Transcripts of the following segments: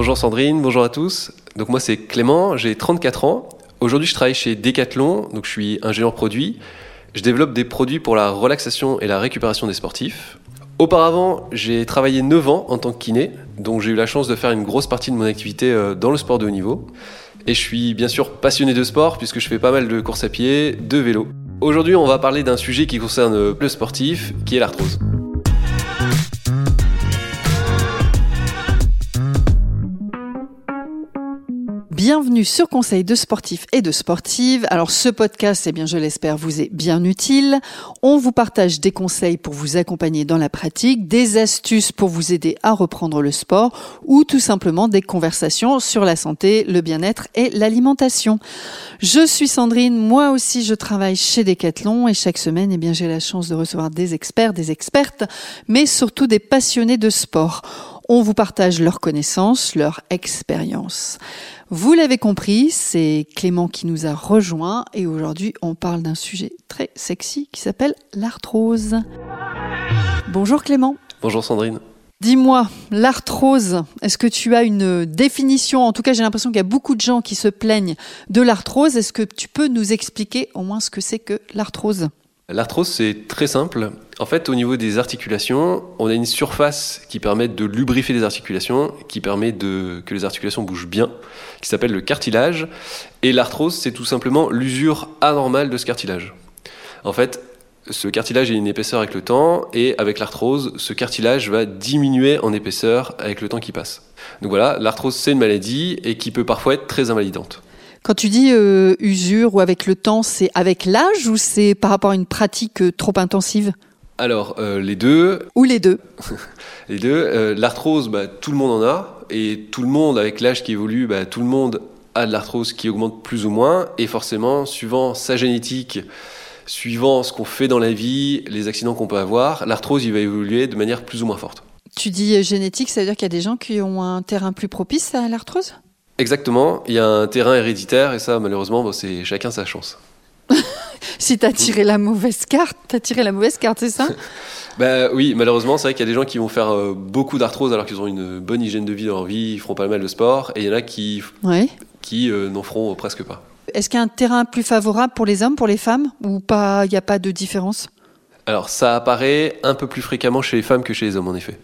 Bonjour Sandrine, bonjour à tous. Donc moi c'est Clément, j'ai 34 ans. Aujourd'hui je travaille chez Decathlon, donc je suis ingénieur produit. Je développe des produits pour la relaxation et la récupération des sportifs. Auparavant, j'ai travaillé 9 ans en tant que kiné, donc j'ai eu la chance de faire une grosse partie de mon activité euh, dans le sport de haut niveau. Et je suis bien sûr passionné de sport puisque je fais pas mal de courses à pied, de vélo. Aujourd'hui, on va parler d'un sujet qui concerne le sportif, qui est l'arthrose. Sur Conseil de sportifs et de sportives. Alors ce podcast, eh bien je l'espère, vous est bien utile. On vous partage des conseils pour vous accompagner dans la pratique, des astuces pour vous aider à reprendre le sport ou tout simplement des conversations sur la santé, le bien-être et l'alimentation. Je suis Sandrine, moi aussi je travaille chez Decathlon et chaque semaine, eh bien j'ai la chance de recevoir des experts, des expertes, mais surtout des passionnés de sport. On vous partage leurs connaissances, leur expérience. Vous l'avez compris, c'est Clément qui nous a rejoint et aujourd'hui on parle d'un sujet très sexy qui s'appelle l'arthrose. Bonjour Clément. Bonjour Sandrine. Dis-moi, l'arthrose, est-ce que tu as une définition? En tout cas, j'ai l'impression qu'il y a beaucoup de gens qui se plaignent de l'arthrose. Est-ce que tu peux nous expliquer au moins ce que c'est que l'arthrose? L'arthrose, c'est très simple. En fait, au niveau des articulations, on a une surface qui permet de lubrifier les articulations, qui permet de, que les articulations bougent bien, qui s'appelle le cartilage. Et l'arthrose, c'est tout simplement l'usure anormale de ce cartilage. En fait, ce cartilage a une épaisseur avec le temps, et avec l'arthrose, ce cartilage va diminuer en épaisseur avec le temps qui passe. Donc voilà, l'arthrose, c'est une maladie et qui peut parfois être très invalidante. Quand tu dis euh, usure ou avec le temps, c'est avec l'âge ou c'est par rapport à une pratique euh, trop intensive? Alors, euh, les deux. Ou les deux Les deux. l'arthrose, bah, tout le monde en a. Et tout le monde, avec l'âge qui évolue, bah, tout le monde a de l'arthrose qui augmente plus ou moins. Et forcément, suivant sa génétique, suivant ce qu'on fait dans la vie, les accidents qu'on peut avoir, l'arthrose, il va évoluer de manière plus ou moins forte. Tu dis génétique, ça veut dire qu'il y a des gens qui ont un terrain plus propice à l'arthrose? Exactement, il y a un terrain héréditaire et ça, malheureusement, c'est chacun sa chance. si tu as tiré la mauvaise carte, tu as tiré la mauvaise carte, c'est ça? Bah oui, malheureusement, c'est vrai qu'il y a des gens qui vont faire euh, beaucoup d'arthrose alors qu'ils ont une bonne hygiène de vie dans leur vie, ils feront pas mal de sport, et il y en a qui, qui euh, n'en feront presque pas. Est-ce qu'il y a un terrain plus favorable pour les hommes, pour les femmes, ou pas Il n'y a pas de différence? Alors, ça apparaît un peu plus fréquemment chez les femmes que chez les hommes, en effet.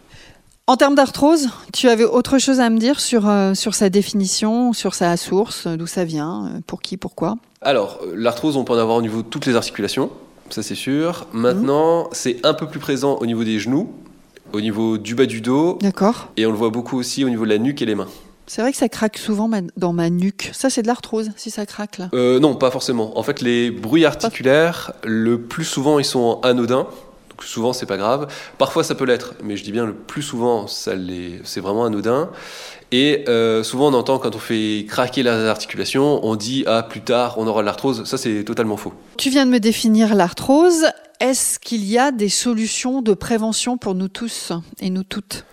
En termes d'arthrose, tu avais autre chose à me dire sur, euh, sur sa définition, sur sa source, d'où ça vient, euh, pour qui, pourquoi? Alors, euh, l'arthrose, on peut en avoir au niveau de toutes les articulations, ça c'est sûr. Maintenant, c'est un peu plus présent au niveau des genoux, au niveau du bas du dos. D'accord. Et on le voit beaucoup aussi au niveau de la nuque et les mains. C'est vrai que ça craque souvent dans ma nuque. Ça, c'est de l'arthrose, si ça craque là? Non, pas forcément. En fait, les bruits articulaires, le plus souvent, ils sont anodins souvent c'est pas grave. Parfois ça peut l'être, mais je dis bien le plus souvent ça c'est vraiment anodin. Et euh, souvent on entend quand on fait craquer les articulations, on dit ah plus tard on aura de l'arthrose. Ça c'est totalement faux. Tu viens de me définir l'arthrose. Est-ce qu'il y a des solutions de prévention pour nous tous et nous toutes?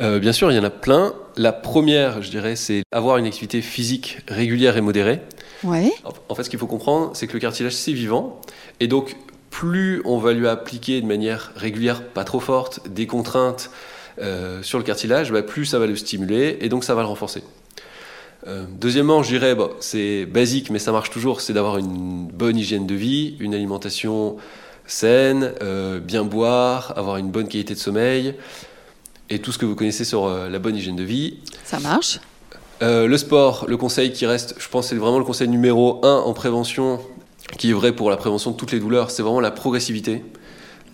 Euh, bien sûr, il y en a plein. La première, je dirais, c'est avoir une activité physique régulière et modérée. Ouais. En fait, ce qu'il faut comprendre, c'est que le cartilage, c'est vivant. Et donc, plus on va lui appliquer de manière régulière, pas trop forte, des contraintes euh, sur le cartilage, bah, plus ça va le stimuler et donc ça va le renforcer. Euh, deuxièmement, je dirais, c'est basique, mais ça marche toujours, c'est d'avoir une bonne hygiène de vie, une alimentation saine, euh, bien boire, avoir une bonne qualité de sommeil, et tout ce que vous connaissez sur la bonne hygiène de vie. Ça marche. le sport, le conseil qui reste, je pense, c'est vraiment le conseil numéro un en prévention, qui est vrai pour la prévention de toutes les douleurs, c'est vraiment la progressivité.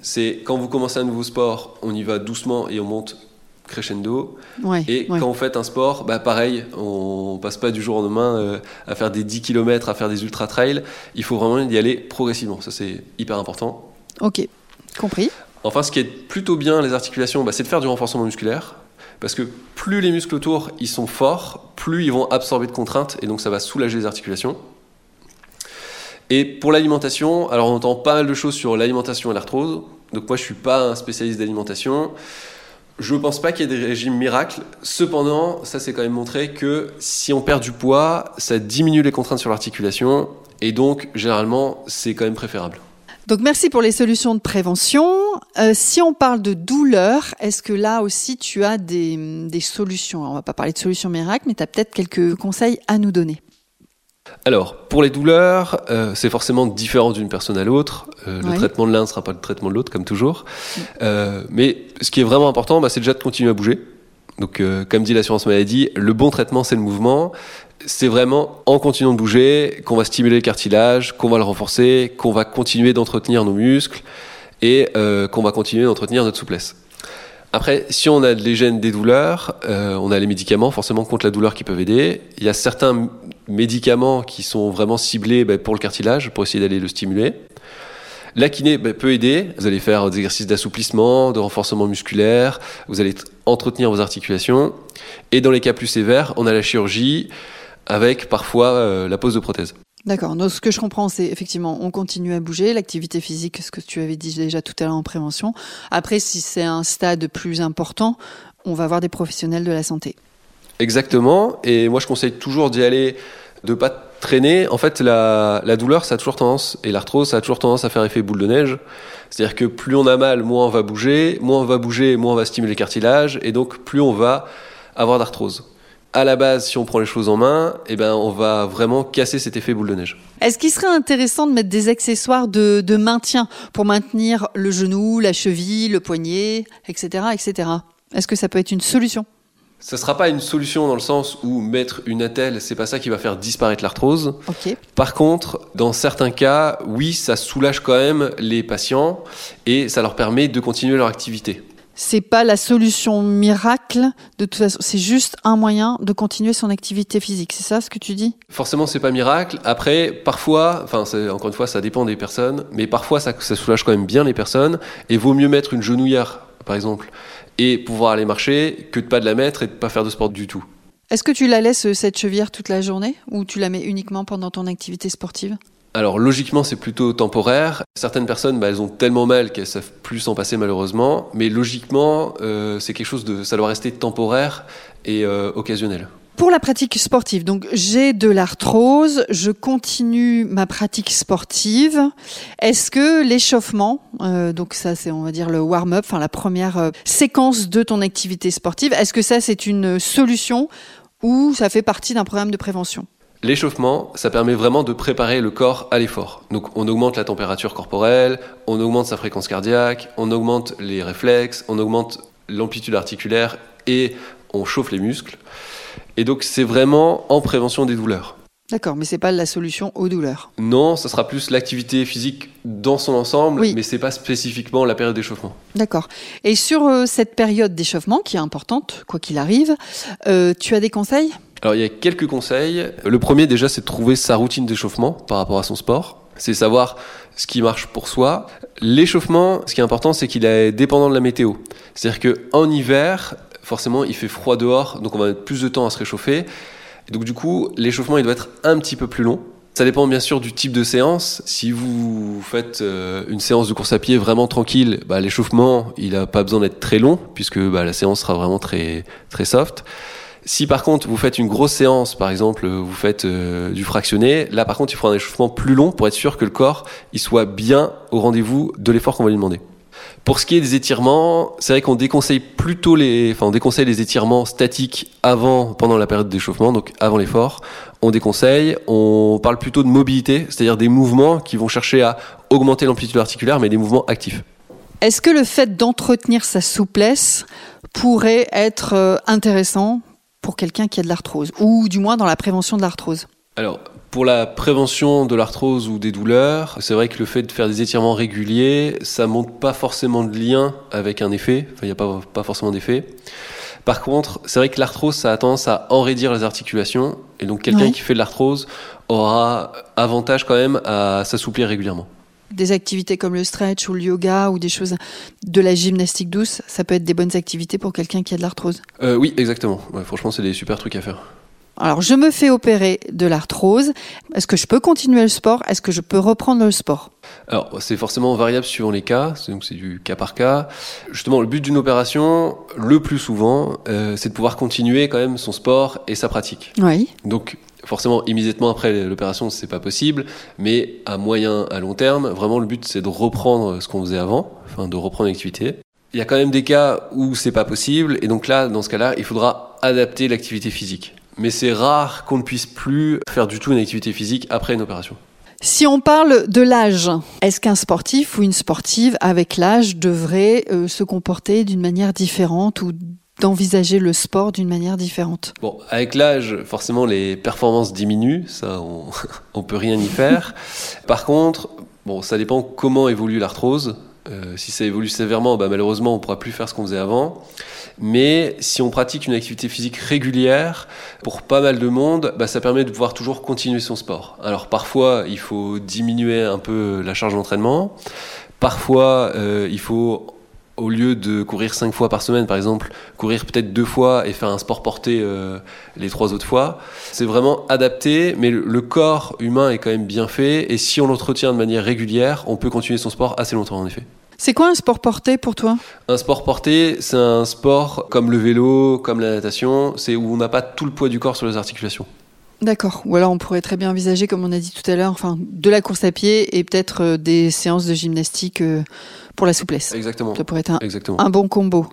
C'est quand vous commencez un nouveau sport, on y va doucement et on monte crescendo. et quand vous faites un sport, bah pareil, on passe pas du jour au lendemain euh, à faire des 10 km, à faire des ultra trails. Il faut vraiment y aller progressivement. Ça, c'est hyper important. Ok, compris. Enfin, ce qui est plutôt bien les articulations, bah, c'est de faire du renforcement musculaire. Parce que plus les muscles autour ils sont forts, plus ils vont absorber de contraintes et donc ça va soulager les articulations. Et pour l'alimentation, alors on entend pas mal de choses sur l'alimentation et l'arthrose. Donc moi je suis pas un spécialiste d'alimentation. Je ne pense pas qu'il y ait des régimes miracles. Cependant, ça c'est quand même montré que si on perd du poids, ça diminue les contraintes sur l'articulation et donc généralement c'est quand même préférable. Donc merci pour les solutions de prévention. euh, si on parle de douleur, est-ce que là aussi tu as des, solutions? On va pas parler de solutions miracles, mais tu as peut-être quelques conseils à nous donner. Alors, pour les douleurs, euh, c'est forcément différent d'une personne à l'autre. Euh, le traitement de l'un ne sera pas le traitement de l'autre, comme toujours. Euh, mais ce qui est vraiment important, bah, c'est déjà de continuer à bouger. Donc, comme dit l'assurance maladie, le bon traitement, c'est le mouvement. C'est vraiment en continuant de bouger qu'on va stimuler le cartilage, qu'on va le renforcer, qu'on va continuer d'entretenir nos muscles et qu'on va continuer d'entretenir notre souplesse. Après, si on a les gènes des douleurs, euh, on a les médicaments forcément contre la douleur qui peuvent aider. Il y a certains médicaments qui sont vraiment ciblés bah, pour le cartilage, pour essayer d'aller le stimuler. La kiné bah, peut aider. Vous allez faire des exercices d'assouplissement, de renforcement musculaire. Vous allez entretenir vos articulations. Et dans les cas plus sévères, on a la chirurgie avec parfois euh, la pose de prothèse. D'accord. Donc, ce que je comprends, c'est effectivement, on continue à bouger, l'activité physique, ce que tu avais dit déjà tout à l'heure en prévention. Après, si c'est un stade plus important, on va voir des professionnels de la santé. Exactement. Et moi, je conseille toujours d'y aller, de pas traîner. En fait, la, douleur, ça a toujours tendance, et l'arthrose, ça a toujours tendance à faire effet boule de neige. C'est-à-dire que plus on a mal, moins on va bouger, moins on va bouger, moins on va stimuler le cartilage, et donc plus on va avoir d'arthrose à la base, si on prend les choses en main, eh ben, on va vraiment casser cet effet boule de neige. Est-ce qu'il serait intéressant de mettre des accessoires de, de maintien pour maintenir le genou, la cheville, le poignet, etc., etc. Est-ce que ça peut être une solution? Ça ne sera pas une solution dans le sens où mettre une attelle, c'est pas ça qui va faire disparaître l'arthrose. Okay. Par contre, dans certains cas, oui, ça soulage quand même les patients et ça leur permet de continuer leur activité c'est pas la solution miracle de toute façon, c'est juste un moyen de continuer son activité physique. C'est ça ce que tu dis? Forcément, c'est pas miracle. Après, parfois, enfin, encore une fois, ça dépend des personnes, mais parfois ça, ça soulage quand même bien les personnes. Et vaut mieux mettre une genouillère, par exemple, et pouvoir aller marcher que de pas de la mettre et de pas faire de sport du tout. Est-ce que tu la laisses cette chevillère toute la journée ou tu la mets uniquement pendant ton activité sportive? Alors logiquement c'est plutôt temporaire. Certaines personnes bah, elles ont tellement mal qu'elles savent plus s'en passer malheureusement, mais logiquement euh, c'est quelque chose de ça doit rester temporaire et euh, occasionnel. Pour la pratique sportive, donc j'ai de l'arthrose, je continue ma pratique sportive. Est-ce que l'échauffement, euh, donc ça c'est on va dire le warm-up, enfin la première séquence de ton activité sportive, est-ce que ça c'est une solution ou ça fait partie d'un programme de prévention? L'échauffement, ça permet vraiment de préparer le corps à l'effort. Donc on augmente la température corporelle, on augmente sa fréquence cardiaque, on augmente les réflexes, on augmente l'amplitude articulaire et on chauffe les muscles. Et donc c'est vraiment en prévention des douleurs. D'accord, mais c'est pas la solution aux douleurs. Non, ça sera plus l'activité physique dans son ensemble, mais c'est pas spécifiquement la période d'échauffement. D'accord. Et sur euh, cette période d'échauffement, qui est importante, quoi qu'il arrive, euh, tu as des conseils? Alors il y a quelques conseils. Le premier déjà c'est de trouver sa routine d'échauffement par rapport à son sport. C'est savoir ce qui marche pour soi. L'échauffement, ce qui est important, c'est qu'il est dépendant de la météo. C'est-à-dire que en hiver, forcément, il fait froid dehors, donc on va mettre plus de temps à se réchauffer. Et donc du coup, l'échauffement, il doit être un petit peu plus long. Ça dépend bien sûr du type de séance. Si vous faites euh, une séance de course à pied vraiment tranquille, bah, l'échauffement, il n'a pas besoin d'être très long puisque bah, la séance sera vraiment très très soft. Si par contre vous faites une grosse séance, par exemple vous faites euh, du fractionné, là par contre il faut un échauffement plus long pour être sûr que le corps il soit bien au rendez-vous de l'effort qu'on va lui demander. Pour ce qui est des étirements, c'est vrai qu'on déconseille plutôt les, enfin on déconseille les étirements statiques avant, pendant la période d'échauffement, donc avant l'effort. On déconseille. On parle plutôt de mobilité, c'est-à-dire des mouvements qui vont chercher à augmenter l'amplitude articulaire, mais des mouvements actifs. Est-ce que le fait d'entretenir sa souplesse pourrait être euh, intéressant pour quelqu'un qui a de l'arthrose, ou du moins dans la prévention de l'arthrose? Alors, pour la prévention de l'arthrose ou des douleurs, c'est vrai que le fait de faire des étirements réguliers, ça montre pas forcément de lien avec un effet, enfin, il n'y a pas, pas forcément d'effet. Par contre, c'est vrai que l'arthrose, ça a tendance à enraidir les articulations, et donc quelqu'un qui fait de l'arthrose aura avantage quand même à s'assouplir régulièrement des activités comme le stretch ou le yoga ou des choses de la gymnastique douce, ça peut être des bonnes activités pour quelqu'un qui a de l'arthrose. Euh, oui, exactement. franchement, c'est des super trucs à faire. Alors, je me fais opérer de l'arthrose. Est-ce que je peux continuer le sport? Est-ce que je peux reprendre le sport? Alors, c'est forcément variable suivant les cas. Donc, c'est du cas par cas. Justement, le but d'une opération, le plus souvent, euh, c'est de pouvoir continuer quand même son sport et sa pratique. Oui. Donc, Forcément, immédiatement après l'opération, c'est pas possible, mais à moyen, à long terme, vraiment le but c'est de reprendre ce qu'on faisait avant, enfin de reprendre l'activité. Il y a quand même des cas où c'est pas possible, et donc là, dans ce cas-là, il faudra adapter l'activité physique. Mais c'est rare qu'on ne puisse plus faire du tout une activité physique après une opération. Si on parle de l'âge, est-ce qu'un sportif ou une sportive avec l'âge devrait euh, se comporter d'une manière différente ou d'envisager le sport d'une manière différente? Bon, avec l'âge, forcément, les performances diminuent, ça, on, on peut rien y faire. Par contre, bon, ça dépend comment évolue l'arthrose. Euh, si ça évolue sévèrement, bah, malheureusement, on pourra plus faire ce qu'on faisait avant. Mais si on pratique une activité physique régulière, pour pas mal de monde, bah, ça permet de pouvoir toujours continuer son sport. Alors parfois, il faut diminuer un peu la charge d'entraînement. Parfois, euh, il faut au lieu de courir cinq fois par semaine, par exemple, courir peut-être deux fois et faire un sport porté euh, les trois autres fois. C'est vraiment adapté, mais le, corps humain est quand même bien fait, et si on l'entretient de manière régulière, on peut continuer son sport assez longtemps en effet. C'est quoi un sport porté pour toi? Un sport porté, c'est un sport comme le vélo, comme la natation, c'est où on n'a pas tout le poids du corps sur les articulations. D'accord. Ou alors on pourrait très bien envisager, comme on a dit tout à l'heure, enfin, de la course à pied et peut-être euh, des séances de gymnastique euh, pour la souplesse. Exactement. Ça pourrait être un, bon combo.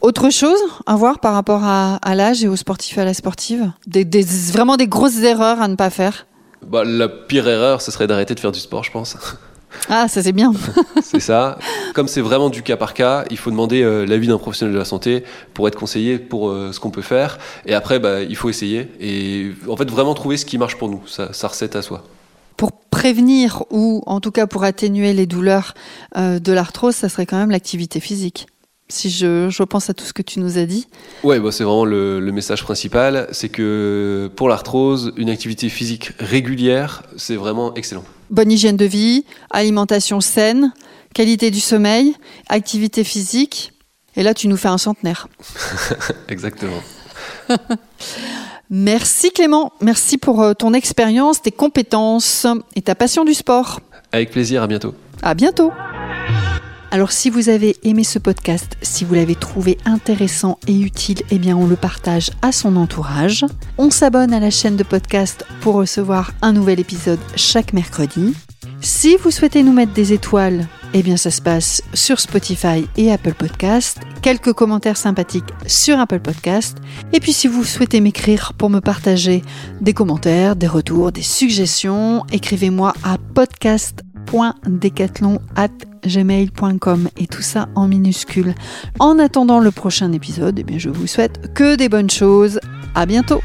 Autre chose à voir par rapport à, l'âge et aux sportifs et à la sportive? Des, Vraiment des grosses erreurs à ne pas faire? Bah, La pire erreur, ce serait d'arrêter de faire du sport, je pense. Ah, ça c'est bien. c'est ça. Comme c'est vraiment du cas par cas, il faut demander euh, l'avis d'un professionnel de la santé pour être conseillé pour euh, ce qu'on peut faire. Et après, bah, il faut essayer. Et en fait, vraiment trouver ce qui marche pour nous, sa, recette à soi pour prévenir ou en tout cas pour atténuer les douleurs euh, de l'arthrose, ça serait quand même l'activité physique. Si je, je, pense à tout ce que tu nous as dit. Ouais, bah c'est vraiment le, le, message principal, c'est que pour l'arthrose, une activité physique régulière, c'est vraiment excellent. Bonne hygiène de vie, alimentation saine, qualité du sommeil, activité physique. Et là, tu nous fais un centenaire. Exactement. Merci Clément, merci pour euh, ton expérience, tes compétences et ta passion du sport. Avec plaisir, à bientôt. À bientôt. Alors si vous avez aimé ce podcast, si vous l'avez trouvé intéressant et utile, eh bien on le partage à son entourage. On s'abonne à la chaîne de podcast pour recevoir un nouvel épisode chaque mercredi. Si vous souhaitez nous mettre des étoiles, eh bien ça se passe sur Spotify et Apple Podcast. Quelques commentaires sympathiques sur Apple Podcast. Et puis si vous souhaitez m'écrire pour me partager des commentaires, des retours, des suggestions, écrivez-moi à podcast.decathlon@gmail.com et tout ça en minuscule. En attendant le prochain épisode, eh bien je vous souhaite que des bonnes choses. À bientôt.